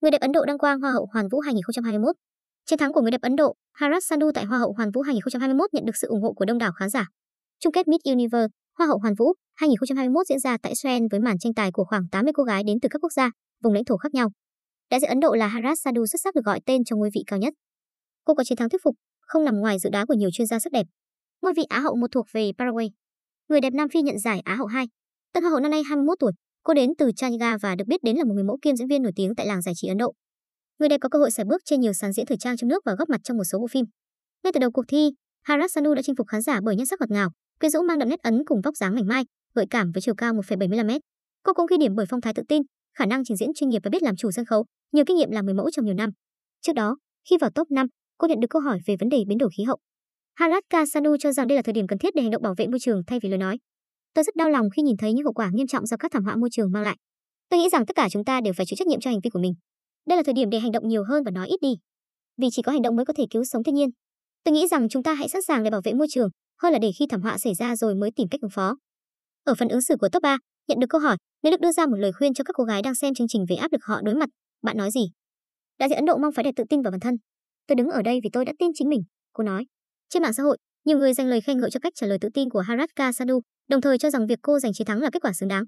Người đẹp Ấn Độ đăng quang Hoa hậu Hoàn vũ 2021. Chiến thắng của người đẹp Ấn Độ Harat Sandhu tại Hoa hậu Hoàn vũ 2021 nhận được sự ủng hộ của đông đảo khán giả. Chung kết Miss Universe Hoa hậu Hoàn vũ 2021 diễn ra tại Israel với màn tranh tài của khoảng 80 cô gái đến từ các quốc gia, vùng lãnh thổ khác nhau. Đại diện Ấn Độ là Harat Sandhu xuất sắc được gọi tên cho ngôi vị cao nhất. Cô có chiến thắng thuyết phục, không nằm ngoài dự đoán của nhiều chuyên gia sắc đẹp. Ngôi vị Á hậu một thuộc về Paraguay. Người đẹp Nam Phi nhận giải Á hậu 2. Tân Hoa hậu năm nay 21 tuổi, cô đến từ Chandigarh và được biết đến là một người mẫu kiêm diễn viên nổi tiếng tại làng giải trí Ấn Độ. Người đẹp có cơ hội sải bước trên nhiều sàn diễn thời trang trong nước và góp mặt trong một số bộ phim. Ngay từ đầu cuộc thi, Harat Sanu đã chinh phục khán giả bởi nhan sắc ngọt ngào, quyến rũ mang đậm nét ấn cùng vóc dáng mảnh mai, gợi cảm với chiều cao 1,75m. Cô cũng ghi điểm bởi phong thái tự tin, khả năng trình diễn chuyên nghiệp và biết làm chủ sân khấu, nhiều kinh nghiệm làm người mẫu trong nhiều năm. Trước đó, khi vào top 5, cô nhận được câu hỏi về vấn đề biến đổi khí hậu. Harat Kasanu cho rằng đây là thời điểm cần thiết để hành động bảo vệ môi trường thay vì lời nói. Tôi rất đau lòng khi nhìn thấy những hậu quả nghiêm trọng do các thảm họa môi trường mang lại. Tôi nghĩ rằng tất cả chúng ta đều phải chịu trách nhiệm cho hành vi của mình. Đây là thời điểm để hành động nhiều hơn và nói ít đi. Vì chỉ có hành động mới có thể cứu sống thiên nhiên. Tôi nghĩ rằng chúng ta hãy sẵn sàng để bảo vệ môi trường, hơn là để khi thảm họa xảy ra rồi mới tìm cách ứng phó. Ở phần ứng xử của top 3, nhận được câu hỏi, nếu được đưa ra một lời khuyên cho các cô gái đang xem chương trình về áp lực họ đối mặt, bạn nói gì? Đại diện Ấn Độ mong phải đẹp tự tin vào bản thân. Tôi đứng ở đây vì tôi đã tin chính mình, cô nói. Trên mạng xã hội, nhiều người dành lời khen ngợi cho cách trả lời tự tin của Haratka Sadu, đồng thời cho rằng việc cô giành chiến thắng là kết quả xứng đáng.